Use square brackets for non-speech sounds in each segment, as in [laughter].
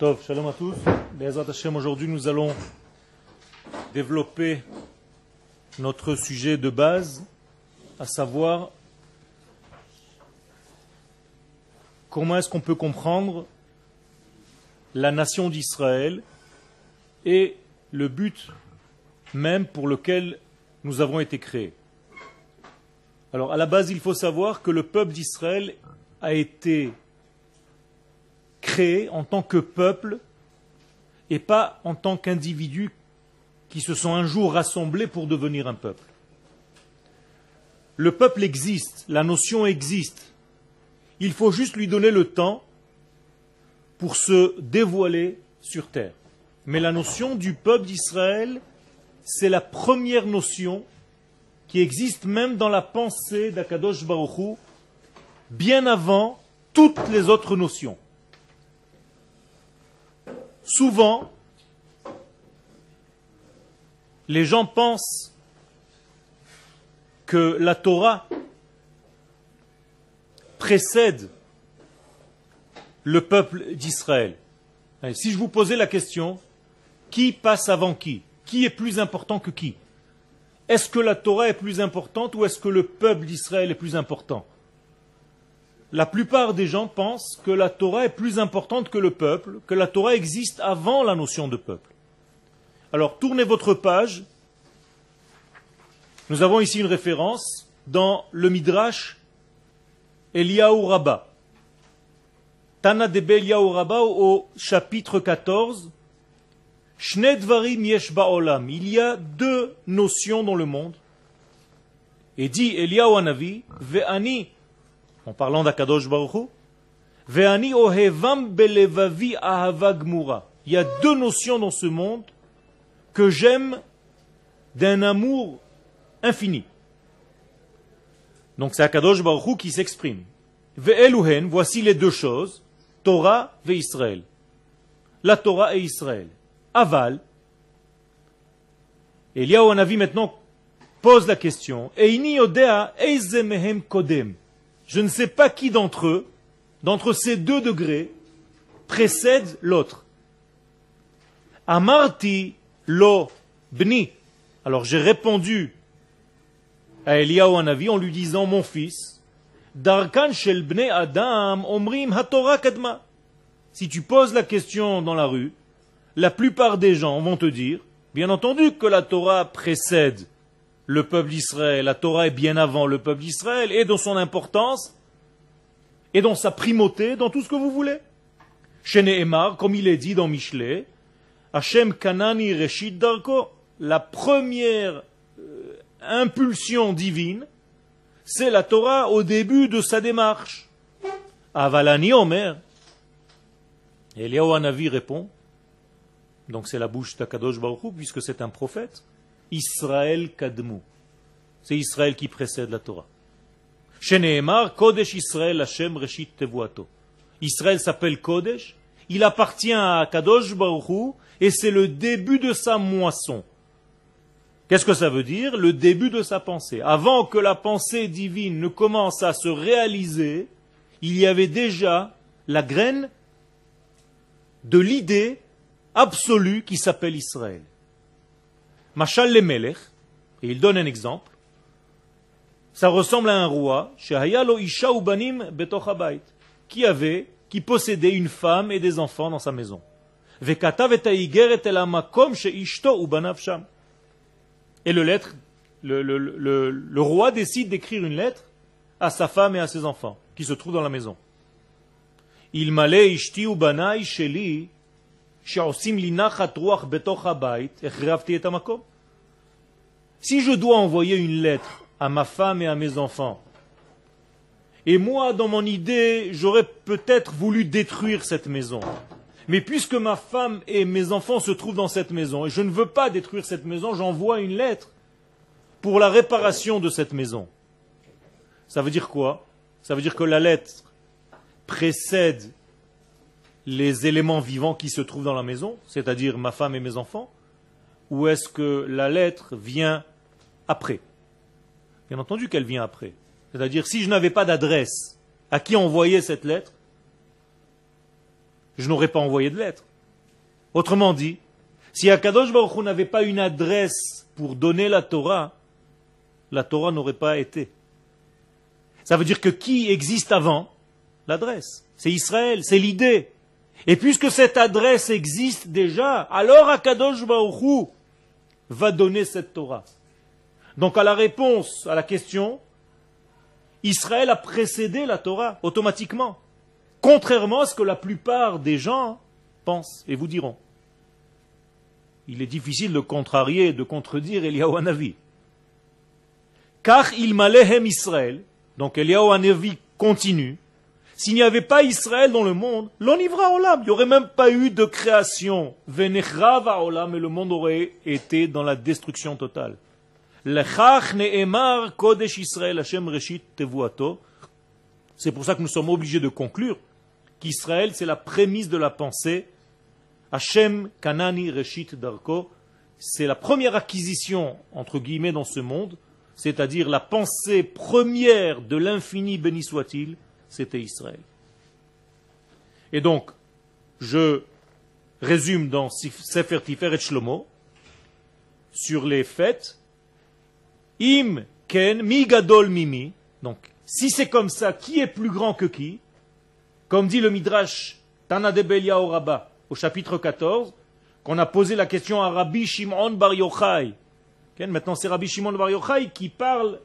Shalom à tous. Aujourd'hui nous allons développer notre sujet de base, à savoir comment est-ce qu'on peut comprendre la nation d'Israël et le but même pour lequel nous avons été créés. Alors à la base, il faut savoir que le peuple d'Israël a été en tant que peuple et pas en tant qu'individus qui se sont un jour rassemblés pour devenir un peuple. Le peuple existe, la notion existe. Il faut juste lui donner le temps pour se dévoiler sur terre. Mais la notion du peuple d'Israël, c'est la première notion qui existe même dans la pensée d'Akadosh Baruchou, bien avant toutes les autres notions. Souvent, les gens pensent que la Torah précède le peuple d'Israël. Si je vous posais la question, qui passe avant qui? Qui est plus important que qui? Est-ce que la Torah est plus importante ou est-ce que le peuple d'Israël est plus important? La plupart des gens pensent que la Torah est plus importante que le peuple, que la Torah existe avant la notion de peuple. Alors tournez votre page. Nous avons ici une référence dans le Midrash Eliyahu Rabbah. Tana de Eliyahu Rabbah au chapitre 14. Shnedvarim. Il y a deux notions dans le monde. Et dit Eliyahu Hanavi, ve'ani, en parlant d'Akadosh Baruch ve'ani ohevam belevavi ahava gmura. Il y a deux notions dans ce monde que j'aime d'un amour infini. Donc c'est Akadosh Baruch Hu qui s'exprime. Ve'eluhen, voici les deux choses, Torah ve Israël. La Torah et Israël. Aval. Eliyahu Hanavi maintenant pose la question. Eini odea kodem. Je ne sais pas qui d'entre eux, d'entre ces deux degrés, précède l'autre. Amarti lo bni. Alors j'ai répondu à Eliyahu Hanavi en lui disant, mon fils, Darkan shel bnei Adam omrim haTorah kadma. Si tu poses la question dans la rue, la plupart des gens vont te dire, bien entendu que la Torah précède le peuple d'Israël, la Torah est bien avant le peuple d'Israël, et dans son importance, et dans sa primauté, dans tout ce que vous voulez. Shene Emar, comme il est dit dans Michelet, Hashem Kanani Reshit Darko, la première euh, impulsion divine, c'est la Torah au début de sa démarche. Avalani Omer. Eliyahu Hanavi répond, donc c'est la bouche d'Akadosh Baruch puisque c'est un prophète, Israël Kadmu. C'est Israël qui précède la Torah. Sheneemar, Kodesh Israël Hashem Reshit Tevuato. Israël s'appelle Kodesh, il appartient à Kadosh Baruch Hu, et c'est le début de sa moisson. Qu'est-ce que ça veut dire? Le début de sa pensée. Avant que la pensée divine ne commence à se réaliser, il y avait déjà la graine de l'idée absolue qui s'appelle Israël. Machal le Melech, et il donne un exemple, ça ressemble à un roi, Isha Ubanim qui avait, qui possédait une femme et des enfants dans sa maison. Et le, lettre, le, le, le, le roi décide d'écrire une lettre à sa femme et à ses enfants, qui se trouvent dans la maison. Il m'allait ishti sheli, שעושים לי נחת רוח בתוך הבית, החרבתי את המקום. Si je dois envoyer une lettre à ma femme et à mes enfants, et moi, dans mon idée, j'aurais peut-être voulu détruire cette maison. Mais puisque ma femme et mes enfants se trouvent dans cette maison, et je ne veux pas détruire cette maison, j'envoie une lettre pour la réparation de cette maison. Ça veut dire quoi Ça veut dire que la lettre précède les éléments vivants qui se trouvent dans la maison, c'est-à-dire ma femme et mes enfants, ou est-ce que la lettre vient après? Bien entendu qu'elle vient après. C'est-à-dire si je n'avais pas d'adresse à qui envoyer cette lettre, je n'aurais pas envoyé de lettre. Autrement dit, si Akadosh Baruch n'avait pas une adresse pour donner la Torah, la Torah n'aurait pas été. Ça veut dire que qui existe avant L'adresse? C'est Israël, c'est l'idée. Et puisque cette adresse existe déjà, alors Akadosh Baruch Hu va donner cette Torah. Donc à la réponse à la question, Israël a précédé la Torah automatiquement, contrairement à ce que la plupart des gens pensent et vous diront. Il est difficile de contrarier, de contredire Eliyahu Hanavi. Car il m'alehem Israël, donc Eliyahu Hanavi continue, s'il n'y avait pas Israël dans le monde, l'on ivra olam. Il n'y aurait même pas eu de création. Venechrava olam, et le monde aurait été dans la destruction totale. kodesh Israël Hashem reshit tevuato. C'est pour ça que nous sommes obligés de conclure qu'Israël, c'est la prémisse de la pensée. Hashem kanani reshit darko. C'est la première acquisition, entre guillemets, dans ce monde, c'est-à-dire la pensée première de l'infini béni soit-il, c'était Israël. Et donc, je résume dans Sefer Tiferet Shlomo sur les fêtes. Im ken mi gadol mimi. Donc, si c'est comme ça, qui est plus grand que qui? Comme dit le Midrash Tana de Belia au Rabba, au chapitre 14, qu'on a posé la question à Rabbi Shimon Bar Yochai. Maintenant, c'est Rabbi Shimon Bar Yochai qui parle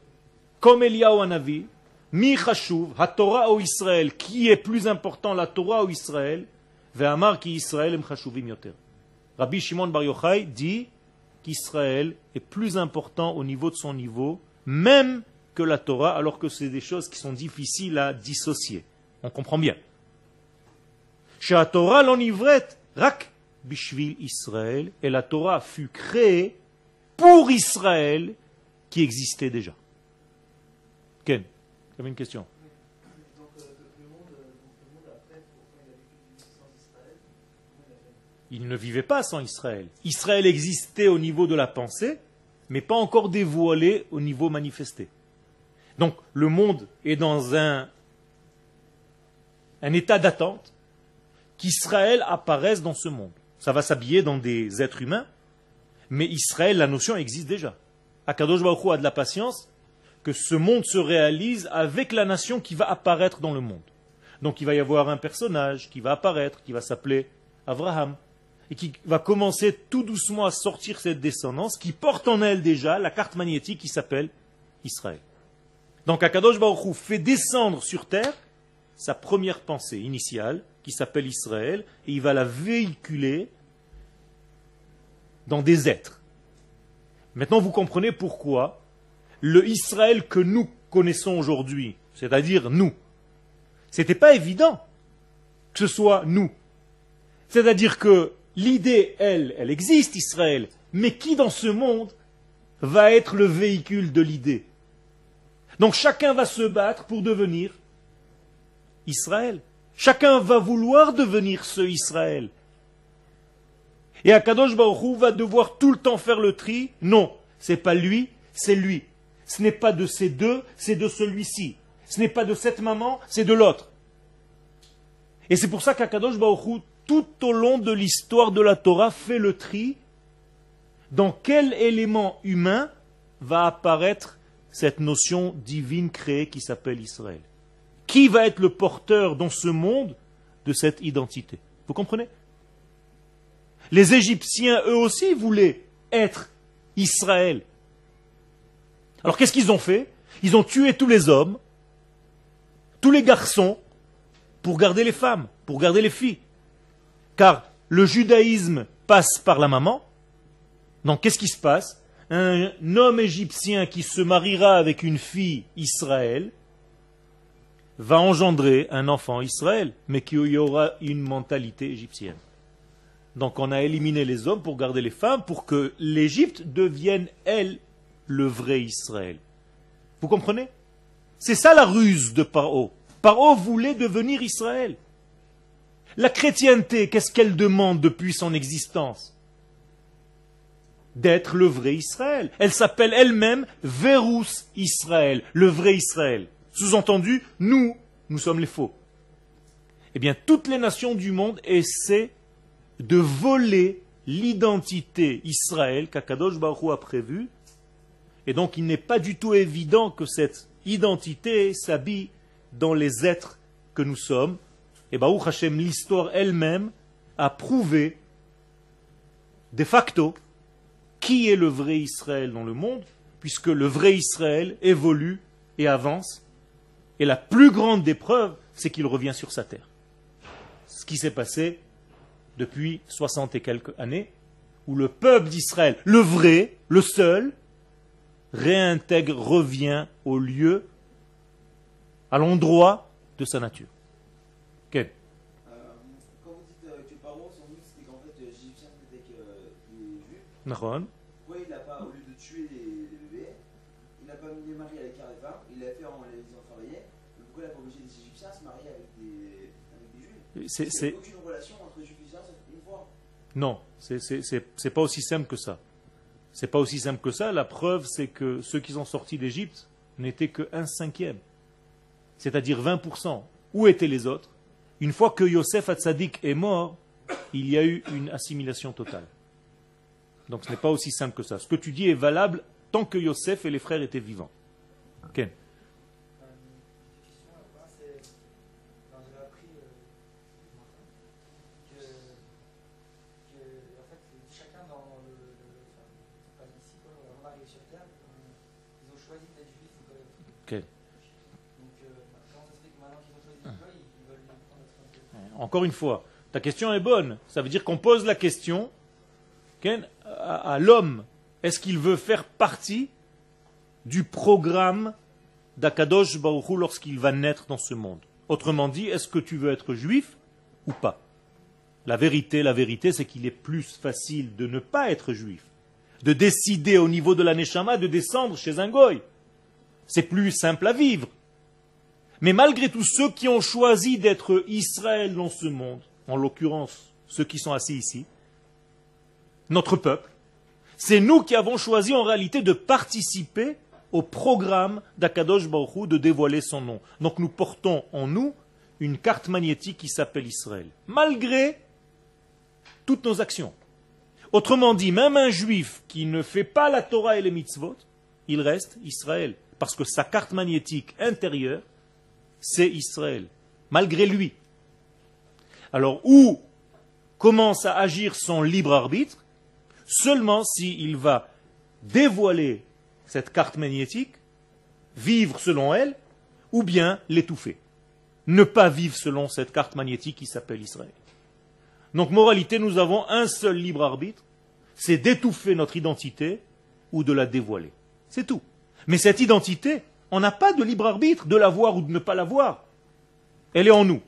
comme Eliyahu Hanavi, Mi chashuv, ha Torah ou Israël, qui est plus important, la Torah ou Israël Ve'amar ki Israël em chashuvim yoter. Rabbi Shimon Bar Yochai dit qu'Israël est plus important au niveau de son niveau, même que la Torah, alors que c'est des choses qui sont difficiles à dissocier. On comprend bien. Chez Torah l'onivret, rak bishvil Israël, et la Torah fut créée pour Israël qui existait déjà. Ken une question. Il ne vivait pas sans Israël. Israël existait au niveau de la pensée, mais pas encore dévoilé au niveau manifesté. Donc le monde est dans un, état d'attente qu'Israël apparaisse dans ce monde. Ça va s'habiller dans des êtres humains, mais Israël, la notion existe déjà. Akadosh Baruch a de la patience que ce monde se réalise avec la nation qui va apparaître dans le monde. Donc il va y avoir un personnage qui va apparaître, qui va s'appeler Abraham, et qui va commencer tout doucement à sortir cette descendance, qui porte en elle déjà la carte magnétique qui s'appelle Israël. Donc Akadosh Baruch fait descendre sur terre sa première pensée initiale, qui s'appelle Israël, et il va la véhiculer dans des êtres. Maintenant, vous comprenez pourquoi le Israël que nous connaissons aujourd'hui, c'est-à-dire nous, c'était pas évident que ce soit nous. C'est-à-dire que l'idée, elle, elle existe, Israël, mais qui dans ce monde va être le véhicule de l'idée? Donc chacun va se battre pour devenir Israël. Chacun va vouloir devenir ce Israël. Et Akadosh Baruch va devoir tout le temps faire le tri? Non, c'est pas lui, c'est lui. Ce n'est pas de ces deux, c'est de celui-ci. Ce n'est pas de cette maman, c'est de l'autre. Et c'est pour ça qu'Akadosh Baruch tout au long de l'histoire de la Torah, fait le tri dans quel élément humain va apparaître cette notion divine créée qui s'appelle Israël. Qui va être le porteur dans ce monde de cette identité? Vous comprenez? Les Égyptiens, eux aussi, voulaient être Israël. Alors qu'est-ce qu'ils ont fait? Ils ont tué tous les hommes, tous les garçons, pour garder les femmes, pour garder les filles. Car le judaïsme passe par la maman. Donc qu'est-ce qui se passe? Un homme égyptien qui se mariera avec une fille Israël va engendrer un enfant Israël, mais qui aura une mentalité égyptienne. Donc on a éliminé les hommes pour garder les femmes, pour que l'Égypte devienne, elle, le vrai Israël. Vous comprenez? C'est ça la ruse de Paro. Paro voulait devenir Israël. La chrétienté, qu'est-ce qu'elle demande depuis son existence? D'être le vrai Israël. Elle s'appelle elle-même Verus Israël, le vrai Israël. Sous-entendu, nous, nous sommes les faux. Eh bien, toutes les nations du monde essaient de voler l'identité Israël qu'Akadosh Baruch a prévue. Et donc, il n'est pas du tout évident que cette identité s'habille dans les êtres que nous sommes. Et Baruch Hashem, l'histoire elle-même, a prouvé de facto qui est le vrai Israël dans le monde, puisque le vrai Israël évolue et avance. Et la plus grande des preuves, c'est qu'il revient sur sa terre. Ce qui s'est passé depuis soixante et quelques années, où le peuple d'Israël, le vrai, le seul, réintègre, revient au lieu, à l'endroit de sa nature. Euh, quand vous dites euh, que Paro, son but c'était qu'en fait les Égyptiens c'était euh, les Juifs, pourquoi il n'a pas, au lieu de tuer les, les bébés, il n'a pas mis les maris avec un femmes, il l'a fait en les faisant travailler, mais pourquoi il n'a pas obligé les Égyptiens à se marier avec des, avec des Juifs? C'est- aucune relation entre Juifs et Égyptiens, une fois. Non, c'est pas aussi simple que ça. C'est pas aussi simple que ça. La preuve, c'est que ceux qui sont sortis d'Égypte n'étaient que un cinquième, c'est-à-dire 20%. Où étaient les autres? Une fois que Yosef Hatzadik est mort, il y a eu une assimilation totale. Donc ce n'est pas aussi simple que ça. Ce que tu dis est valable tant que Yosef et les frères étaient vivants. Euh, une petite question, moi, c'est. alors, J'avais appris euh, que, que, en fait, chacun dans le. le- enfin, c'est pas ici, quoi, on arrive sur Terre, on- ils ont choisi d'être juifs ou pas d'être Ok. Donc, euh, comment ça se fait que maintenant qu'ils ont choisi d'être juifs, ils, ils veulent nous prendre notre Encore une fois, ta question est bonne. Ça veut dire qu'on pose la question à, l'homme. Est-ce qu'il veut faire partie du programme d'Akadosh Baruch Hu lorsqu'il va naître dans ce monde? Autrement dit, est-ce que tu veux être juif ou pas? La vérité, la vérité, c'est qu'il est plus facile de ne pas être juif, de décider au niveau de la Neshama de descendre chez un goy. C'est plus simple à vivre. Mais malgré tout, ceux qui ont choisi d'être Israël dans ce monde, en l'occurrence ceux qui sont assis ici, notre peuple, c'est nous qui avons choisi en réalité de participer au programme d'Akadosh Baruch Hu de dévoiler son nom. Donc nous portons en nous une carte magnétique qui s'appelle Israël, malgré toutes nos actions. Autrement dit, même un juif qui ne fait pas la Torah et les mitzvot, il reste Israël, parce que sa carte magnétique intérieure, c'est Israël, malgré lui. Alors, où commence à agir son libre arbitre? Seulement s'il va dévoiler cette carte magnétique, vivre selon elle, ou bien l'étouffer. Ne pas vivre selon cette carte magnétique qui s'appelle Israël. Donc, moralité, nous avons un seul libre arbitre, c'est d'étouffer notre identité ou de la dévoiler. C'est tout. Mais cette identité, on n'a pas de libre arbitre de la voir ou de ne pas la voir. Elle est en nous.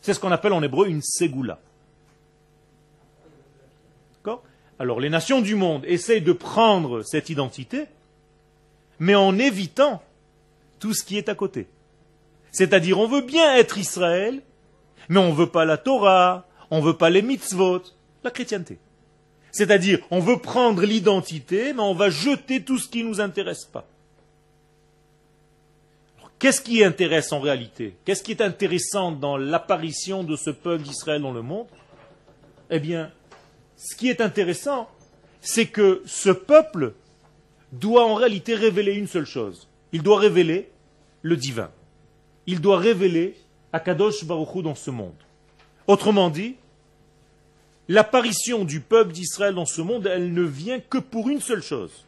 C'est ce qu'on appelle en hébreu une ségoula. Alors les nations du monde essayent de prendre cette identité, mais en évitant tout ce qui est à côté. C'est-à-dire on veut bien être Israël, mais on ne veut pas la Torah, on ne veut pas les mitzvot, la chrétienté. C'est-à-dire on veut prendre l'identité, mais on va jeter tout ce qui ne nous intéresse pas. Qu'est-ce qui intéresse en réalité? Qu'est-ce qui est intéressant dans l'apparition de ce peuple d'Israël dans le monde? Eh bien, ce qui est intéressant, c'est que ce peuple doit en réalité révéler une seule chose. Il doit révéler le divin. Il doit révéler Akadosh Baruch Hu dans ce monde. Autrement dit, l'apparition du peuple d'Israël dans ce monde, elle ne vient que pour une seule chose.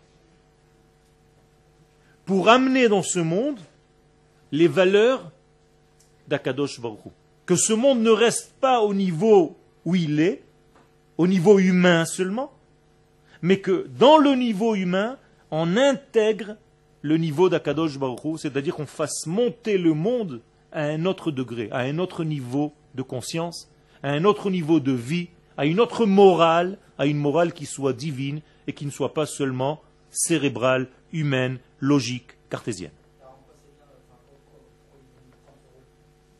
Pour amener dans ce monde les valeurs d'Akadosh Baruch. Que ce monde ne reste pas au niveau où il est, au niveau humain seulement, mais que dans le niveau humain, on intègre le niveau d'Akadosh Baruch c'est-à-dire qu'on fasse monter le monde à un autre degré, à un autre niveau de conscience, à un autre niveau de vie, à une autre morale, à une morale qui soit divine et qui ne soit pas seulement cérébrale, humaine, logique, cartésienne.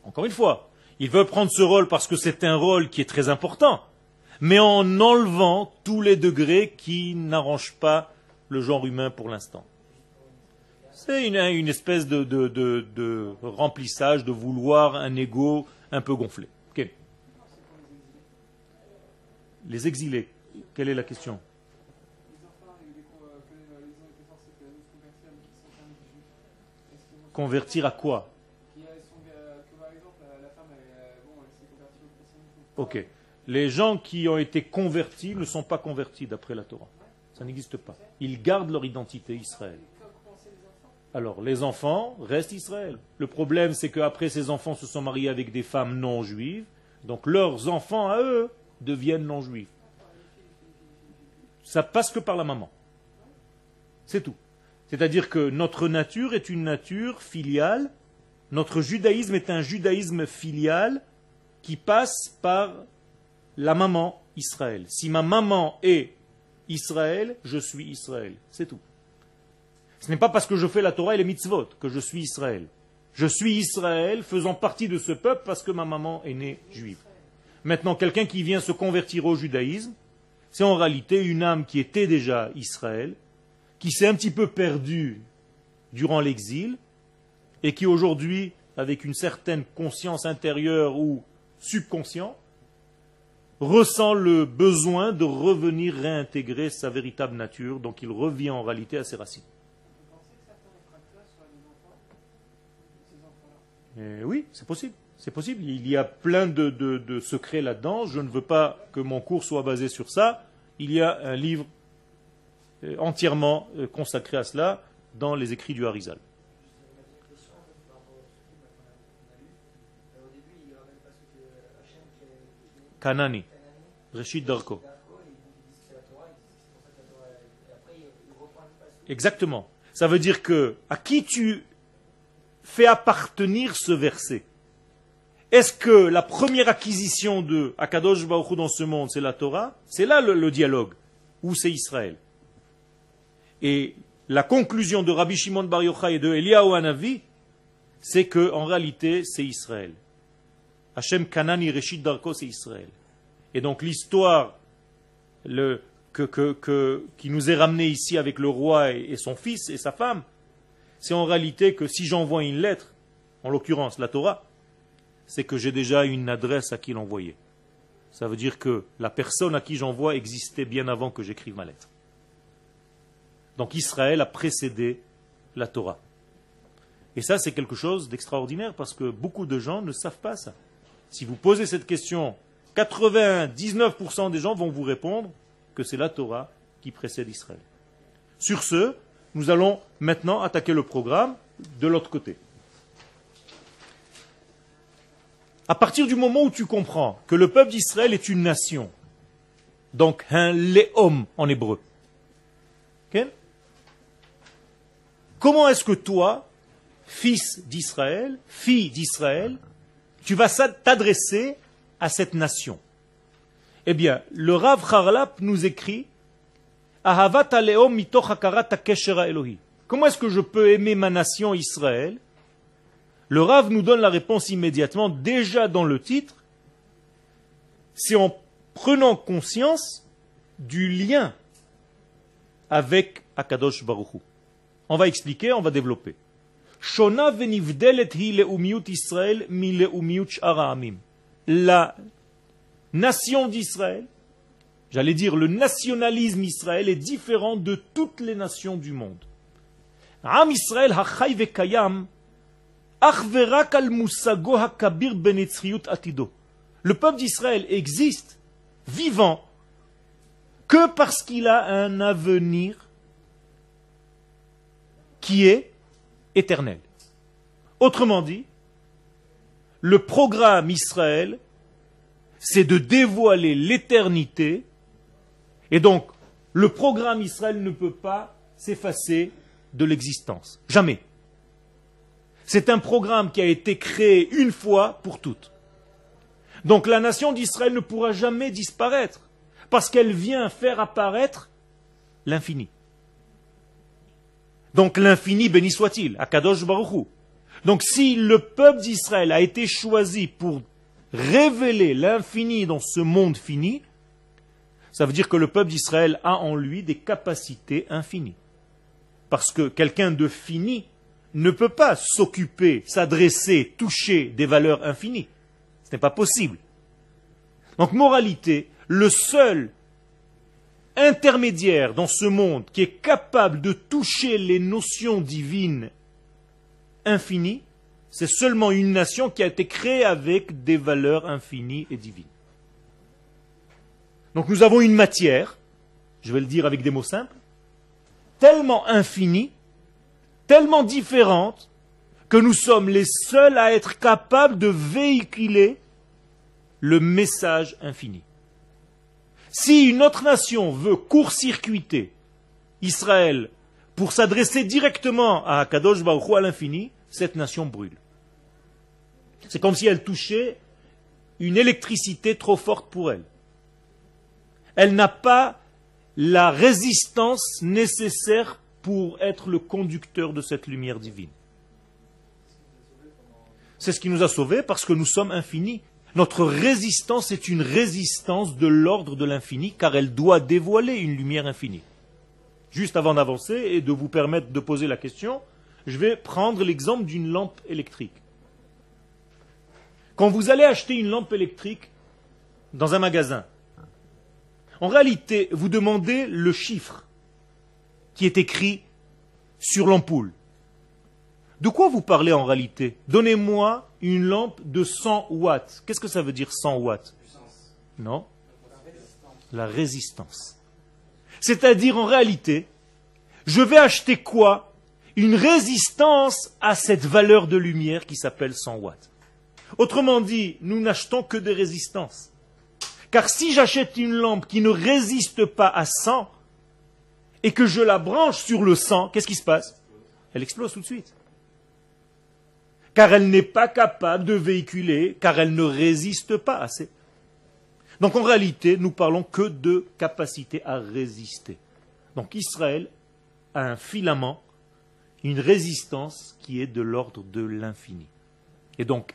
Encore une fois, il veut prendre ce rôle parce que c'est un rôle qui est très important, mais en enlevant tous les degrés qui n'arrangent pas le genre humain pour l'instant. C'est une, espèce de- de remplissage, de vouloir un ego un peu gonflé. Ok. Les exilés, quelle est la question? Convertir, à quoi? Ok. Les gens qui ont été convertis ne sont pas convertis d'après la Torah. Ça n'existe pas. Ils gardent leur identité Israël. Alors, les enfants restent Israël. Le problème, c'est qu'après, ces enfants se sont mariés avec des femmes non juives. Donc, leurs enfants, à eux, deviennent non juifs. Ça passe que par la maman. C'est tout. C'est-à-dire que notre nature est une nature filiale. Notre judaïsme est un judaïsme filial qui passe par la maman Israël. Si ma maman est Israël, je suis Israël. C'est tout. Ce n'est pas parce que je fais la Torah et les mitzvot que je suis Israël. Je suis Israël faisant partie de ce peuple parce que ma maman est née juive. Maintenant, quelqu'un qui vient se convertir au judaïsme, c'est en réalité une âme qui était déjà Israël, qui s'est un petit peu perdue durant l'exil, et qui aujourd'hui, avec une certaine conscience intérieure ou subconscient, ressent le besoin de revenir réintégrer sa véritable nature, donc il revient en réalité à ses racines. Eh oui, c'est possible. C'est possible. Il y a plein de, secrets là-dedans. Je ne veux pas que mon cours soit basé sur ça. Il y a un livre euh, entièrement euh, consacré à cela dans les écrits du Harizal. Kanani, Reshit Darko. Exactement. Ça veut dire que à qui tu fais appartenir ce verset? Est-ce que la première acquisition de Akadosh Baruch dans ce monde, c'est la Torah? C'est là le, dialogue, ou c'est Israël? Et la conclusion de Rabbi Shimon Bar Yochai et de Eliyahu Hanavi, c'est que en réalité, c'est Israël. Hachem Kanani Reshit Darko, c'est Israël. Et donc l'histoire qui nous est ramené ici avec le roi et son fils et sa femme, c'est en réalité que si j'envoie une lettre, en l'occurrence la Torah, c'est que j'ai déjà une adresse à qui l'envoyer. Ça veut dire que la personne à qui j'envoie existait bien avant que j'écrive ma lettre. Donc Israël a précédé la Torah. Et ça, c'est quelque chose d'extraordinaire parce que beaucoup de gens ne savent pas ça. Si vous posez cette question, 99% des gens vont vous répondre que c'est la Torah qui précède Israël. Sur ce, nous allons maintenant attaquer le programme de l'autre côté. À partir du moment où tu comprends que le peuple d'Israël est une nation, donc un léom en hébreu, comment est-ce que toi, fils d'Israël, fille d'Israël, tu vas t'adresser à cette nation? Eh bien, le Rav Harlap nous écrit Ahavat mitoch haElohi. Comment est-ce que je peux aimer ma nation Israël Le Rav nous donne la réponse immédiatement, déjà dans le titre. C'est en prenant conscience du lien avec Akadosh Baruch Hu. On va expliquer, on va développer. Shona venivdelet hi leumiyut Israël mi ha'amim. La nation d'Israël, j'allais dire le nationalisme Israël est différent de toutes les nations du monde. Am Israël Le peuple d'Israël existe, vivant, que parce qu'il a un avenir qui est éternel. Autrement dit, le programme Israël, c'est de dévoiler l'éternité, et donc le programme Israël ne peut pas s'effacer de l'existence. Jamais. C'est un programme qui a été créé une fois pour toutes. Donc la nation d'Israël ne pourra jamais disparaître, parce qu'elle vient faire apparaître l'infini. Donc l'infini béni soit-il, Akadosh Baruch Hu. Donc si le peuple d'Israël a été choisi pour révéler l'infini dans ce monde fini, ça veut dire que le peuple d'Israël a en lui des capacités infinies. Parce que quelqu'un de fini ne peut pas s'occuper, s'adresser, toucher des valeurs infinies. Ce n'est pas possible. Donc, moralité, le seul intermédiaire dans ce monde qui est capable de toucher les notions divines infinies, c'est seulement une nation qui a été créée avec des valeurs infinies et divines. Donc nous avons une matière, je vais le dire avec des mots simples, tellement infinie, tellement différente, que nous sommes les seuls à être capables de véhiculer le message infini. Si une autre nation veut court-circuiter Israël pour s'adresser directement à Kadosh Baruch à l'infini, cette nation brûle. C'est comme si elle touchait une électricité trop forte pour elle. Elle n'a pas la résistance nécessaire pour être le conducteur de cette lumière divine. C'est ce qui nous a sauvés parce que nous sommes infinis. Notre résistance est une résistance de l'ordre de l'infini car elle doit dévoiler une lumière infinie. Juste avant d'avancer et de vous permettre de poser la question, je vais prendre l'exemple d'une lampe électrique. Quand vous allez acheter une lampe électrique dans un magasin, en réalité, vous demandez le chiffre qui est écrit sur l'ampoule. De quoi vous parlez en réalité? Donnez-moi une lampe de 100 watts. Qu'est-ce que ça veut dire 100 watts? Non La résistance. C'est-à-dire en réalité, je vais acheter quoi? Une résistance à cette valeur de lumière qui s'appelle 100 watts. Autrement dit, nous n'achetons que des résistances. Car si j'achète une lampe qui ne résiste pas à 100 et que je la branche sur le 100, qu'est-ce qui se passe? Elle explose tout de suite car elle n'est pas capable de véhiculer, car elle ne résiste pas assez. Donc en réalité, nous parlons que de capacité à résister. Donc Israël a un filament, une résistance qui est de l'ordre de l'infini. Et donc,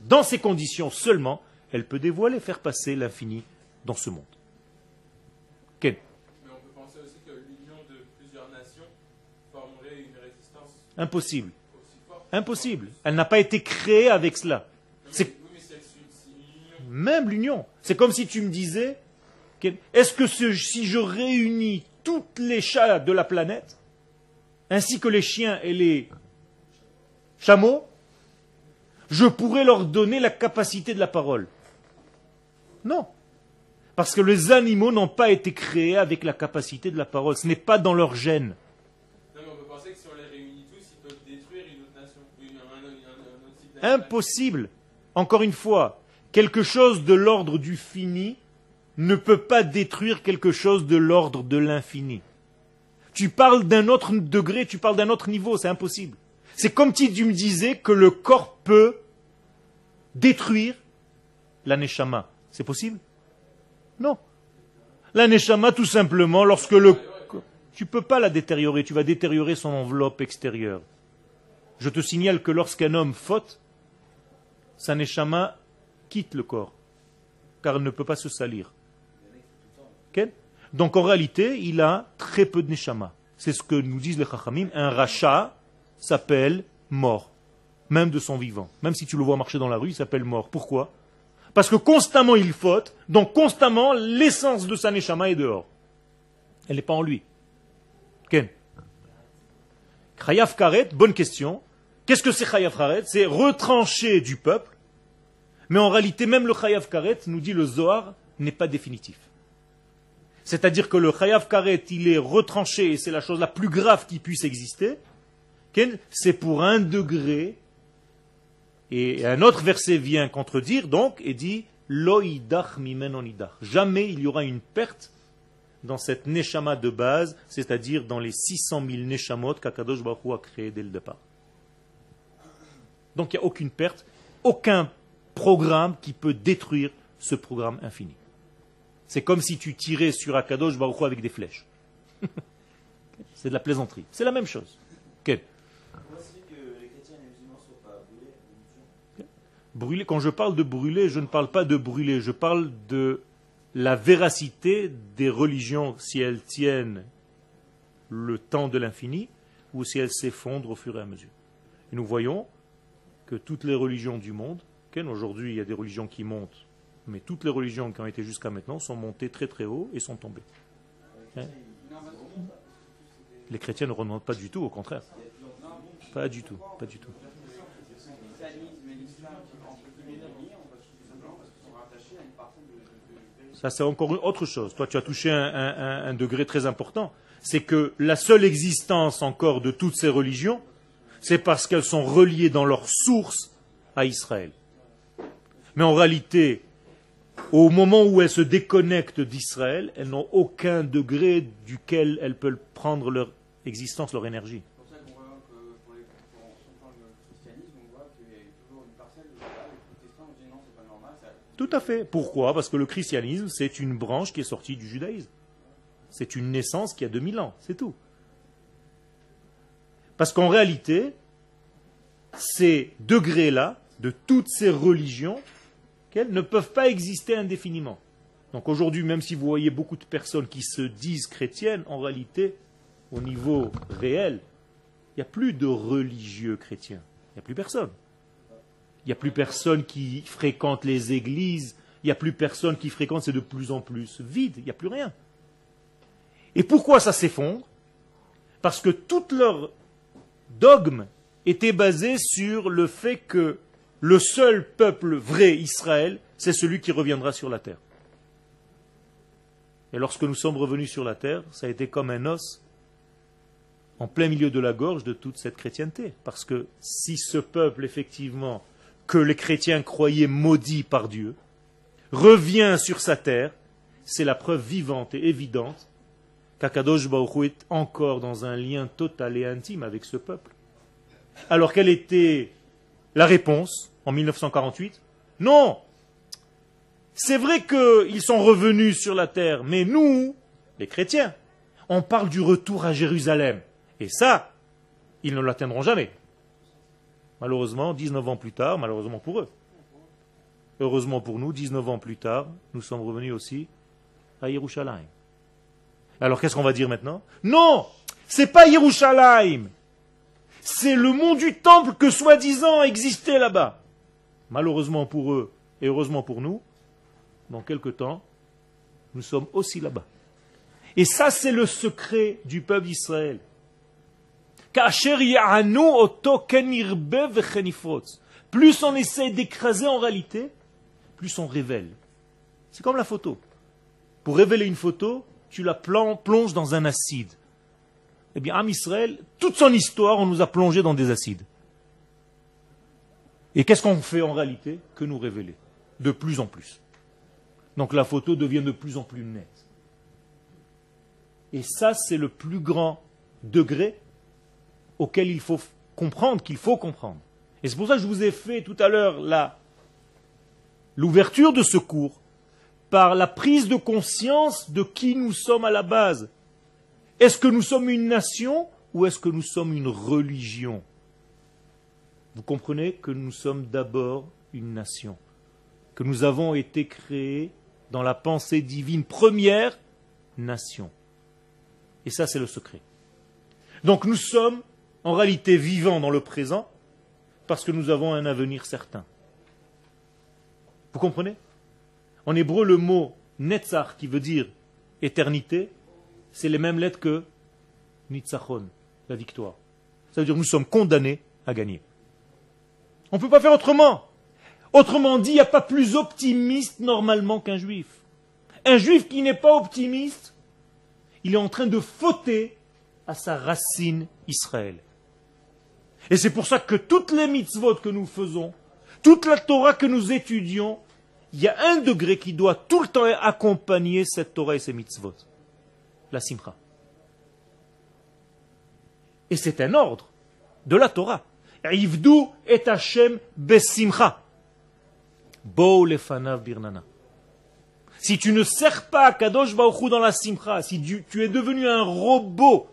dans ces conditions seulement, elle peut dévoiler, faire passer l'infini dans ce monde. Ken Mais on peut penser aussi que l'union de plusieurs nations formerait une résistance Impossible. Impossible. Elle n'a pas été créée avec cela. Même l'union. C'est comme si tu me disais, est-ce que si je réunis toutes les chats de la planète, ainsi que les chiens et les chameaux, je pourrais leur donner la capacité de la parole? Non. Parce que les animaux n'ont pas été créés avec la capacité de la parole. Ce n'est pas dans leur gène. Non, mais on peut penser que si on les réunit tous, ils peuvent détruire une autre nation. Une- un, un- un- un autre type d'animal. Impossible. Encore une fois, quelque chose de l'ordre du fini ne peut pas détruire quelque chose de l'ordre de l'infini. Tu parles d'un autre degré, tu parles d'un autre niveau, c'est impossible. C'est comme si tu me disais que le corps peut détruire la neshama. C'est possible? Non. La neshama, tout simplement, lorsque le... Tu peux pas la détériorer, tu vas détériorer son enveloppe extérieure. Je te signale que lorsqu'un homme faute, sa neshama quitte le corps, car elle ne peut pas se salir. Donc en réalité, il a très peu de neshama. C'est ce que nous disent les chachamim. Un rachat s'appelle mort, même de son vivant. Même si tu le vois marcher dans la rue, il s'appelle mort. Pourquoi? Parce que constamment il faute, donc constamment l'essence de sa neshama est dehors. Elle n'est pas en lui. Ken? Chayav Karet, bonne question. Qu'est-ce que c'est Chayav Karet? C'est retrancher du peuple. Mais en réalité, même le Chayav Karet, nous dit le Zohar, n'est pas définitif. C'est-à-dire que le Chayav Karet, il est retranché, et c'est la chose la plus grave qui puisse exister. C'est pour un degré. Et un autre verset vient contredire, donc, et dit Loïdach mimen onidach. Jamais il y aura une perte dans cette neshama de base, c'est-à-dire dans les 600 000 neshamot qu'Akadosh Baruch a créé dès le départ. Donc il n'y a aucune perte, aucun programme qui peut détruire ce programme infini. C'est comme si tu tirais sur Akadosh Baruch Hu avec des flèches. [laughs] C'est de la plaisanterie. C'est la même chose. Mission Brûler, quand je parle de brûler, je ne parle pas de brûler, je parle de la véracité des religions si elles tiennent le temps de l'infini, ou si elle s'effondre au fur et à mesure. Et nous voyons que toutes les religions du monde, Aujourd'hui il y a des religions qui montent, mais toutes les religions qui ont été jusqu'à maintenant sont montées très très haut et sont tombées. Hein? Les chrétiens ne remontent pas du tout, au contraire. Pas du tout, pas du tout. Ça, c'est encore une autre chose. Toi, tu as touché un degré très important. C'est que la seule existence encore de toutes ces religions, c'est parce qu'elles sont reliées dans leur source à Israël. Mais en réalité, au moment où elles se déconnectent d'Israël, elles n'ont aucun degré duquel elles peuvent prendre leur existence, leur énergie. Tout à fait. Pourquoi? Parce que le christianisme, c'est une branche qui est sortie du judaïsme. C'est une naissance qui a 2000 ans, c'est tout. Parce qu'en réalité, ces degrés-là, de toutes ces religions, ne peuvent pas exister indéfiniment. Donc aujourd'hui, même si vous voyez beaucoup de personnes qui se disent chrétiennes, en réalité, au niveau réel, il n'y a plus de religieux chrétiens. Il n'y a plus personne. Il n'y a plus personne qui fréquente les églises. Il n'y a plus personne qui fréquente, c'est de plus en plus vide. Il n'y a plus rien. Et pourquoi ça s'effondre? Parce que tout leur dogme était basé sur le fait que le seul peuple vrai, Israël, c'est celui qui reviendra sur la terre. Et lorsque nous sommes revenus sur la terre, ça a été comme un os en plein milieu de la gorge de toute cette chrétienté. Parce que si ce peuple, effectivement, que les chrétiens croyaient maudit par Dieu, revient sur sa terre, c'est la preuve vivante et évidente qu'Akadosh Baruch est encore dans un lien total et intime avec ce peuple. Alors quelle était la réponse? En 1948 Non C'est vrai qu'ils sont revenus sur la terre, mais nous, les chrétiens, on parle du retour à Jérusalem. Et ça, ils ne l'atteindront jamais. Malheureusement, 19 ans plus tard, malheureusement pour eux. Heureusement pour nous, 19 ans plus tard, nous sommes revenus aussi à Yerushalayim. Alors qu'est-ce qu'on va dire maintenant? Non C'est pas Yerushalayim C'est le mont du temple que soi-disant existait là-bas. Malheureusement pour eux et heureusement pour nous, dans quelque temps, nous sommes aussi là-bas. Et ça, c'est le secret du peuple d'Israël. Plus on essaie d'écraser en réalité, plus on révèle. C'est comme la photo. Pour révéler une photo, tu la plonges dans un acide. Eh bien, Am Israël, toute son histoire, on nous a plongé dans des acides. Et qu'est-ce qu'on fait en réalité Que nous révéler. De plus en plus? Donc la photo devient de plus en plus nette. Et ça, c'est le plus grand degré auquel il faut comprendre, qu'il faut comprendre. Et c'est pour ça que je vous ai fait tout à l'heure l'ouverture de ce cours par la prise de conscience de qui nous sommes à la base. Est-ce que nous sommes une nation ou est-ce que nous sommes une religion? Vous comprenez que nous sommes d'abord une nation, que nous avons été créés dans la pensée divine première nation. Et ça, c'est le secret. Donc nous sommes en réalité vivants dans le présent parce que nous avons un avenir certain. Vous comprenez? En hébreu, le mot netzach, qui veut dire éternité, c'est les mêmes lettres que nitzachon, la victoire. Ça veut dire que nous sommes condamnés à gagner. On ne peut pas faire autrement. Autrement dit, il n'y a pas plus optimiste normalement qu'un juif. Un juif qui n'est pas optimiste, il est en train de fauter à sa racine Israël. Et c'est pour ça que toutes les mitzvot que nous faisons, toute la Torah que nous étudions, il y a un degré qui doit tout le temps accompagner cette Torah et ces mitzvot. La simcha. Et c'est un ordre de la Torah. Si tu ne sers pas Kadosh Baruch Hu dans la simcha, si tu, es devenu un robot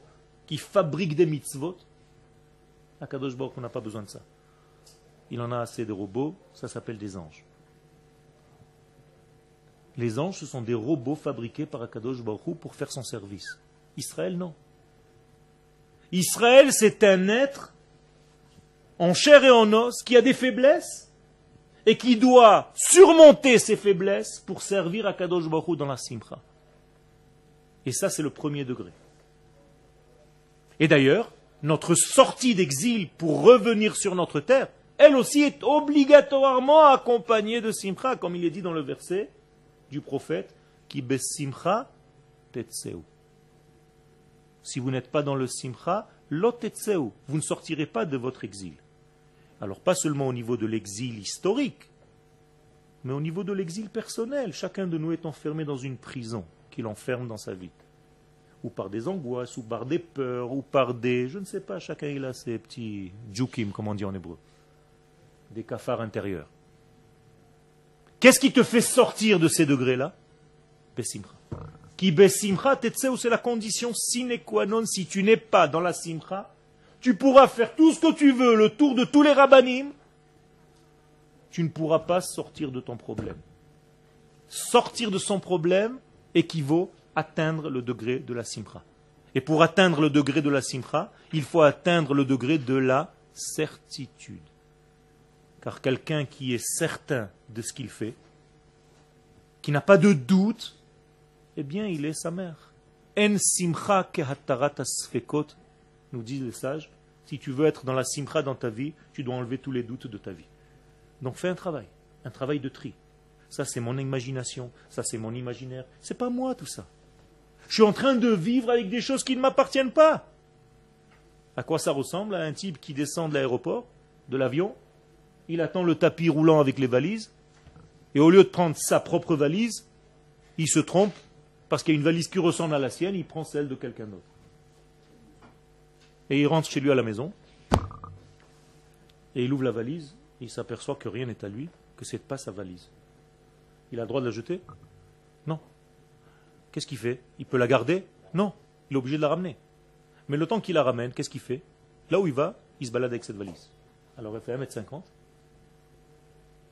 qui fabrique des mitzvot, Kadosh Baruch Hu n'a pas besoin de ça. Il en a assez de robots, ça s'appelle des anges. Les anges, ce sont des robots fabriqués par Akadosh Baruch Hu pour faire son service. Israël, non. Israël, c'est un être en chair et en os qui a des faiblesses et qui doit surmonter ses faiblesses pour servir à Kadosh Baruch dans la simcha. Et ça, c'est le premier degré. Et d'ailleurs, notre sortie d'exil pour revenir sur notre terre, elle aussi est obligatoirement accompagnée de simcha, comme il est dit dans le verset du prophète, qui besimcha tetseu. Si vous n'êtes pas dans le simcha, lo tetseu, vous ne sortirez pas de votre exil. Alors pas seulement au niveau de l'exil historique, mais au niveau de l'exil personnel. Chacun de nous est enfermé dans une prison qui l'enferme dans sa vie. Ou par des angoisses, ou par des peurs, ou par des... Je ne sais pas, chacun il a ses petits djukim, comme on dit en hébreu. Des cafards intérieurs. Qu'est-ce qui te fait sortir de ces degrés-là? Bessimcha. Qui besimcha tetseu, c'est la condition sine qua non. Si tu n'es pas dans la simcha, tu pourras faire tout ce que tu veux, le tour de tous les rabbinim, tu ne pourras pas sortir de ton problème. Sortir de son problème équivaut à atteindre le degré de la simcha. Et pour atteindre le degré de la simcha, il faut atteindre le degré de la certitude. Car quelqu'un qui est certain de ce qu'il fait, qui n'a pas de doute, eh bien, il est sa mère. En simcha asfekot, nous disent les sages, si tu veux être dans la simcha dans ta vie, tu dois enlever tous les doutes de ta vie. Donc fais un travail, un travail de tri. Ça c'est mon imagination, ça c'est mon imaginaire. C'est pas moi tout ça. Je suis en train de vivre avec des choses qui ne m'appartiennent pas. À quoi ça ressemble? À un type qui descend de l'aéroport, de l'avion, il attend le tapis roulant avec les valises, et au lieu de prendre sa propre valise, il se trompe parce qu'il y a une valise qui ressemble à la sienne, il prend celle de quelqu'un d'autre. Et il rentre chez lui à la maison, et il ouvre la valise, et il s'aperçoit que rien n'est à lui, que ce n'est pas sa valise. Il a le droit de la jeter? Non. Qu'est-ce qu'il fait? Il peut la garder? Non. Il est obligé de la ramener. Mais le temps qu'il la ramène, qu'est-ce qu'il fait? Là où il va, il se balade avec cette valise. Alors il fait 1m50.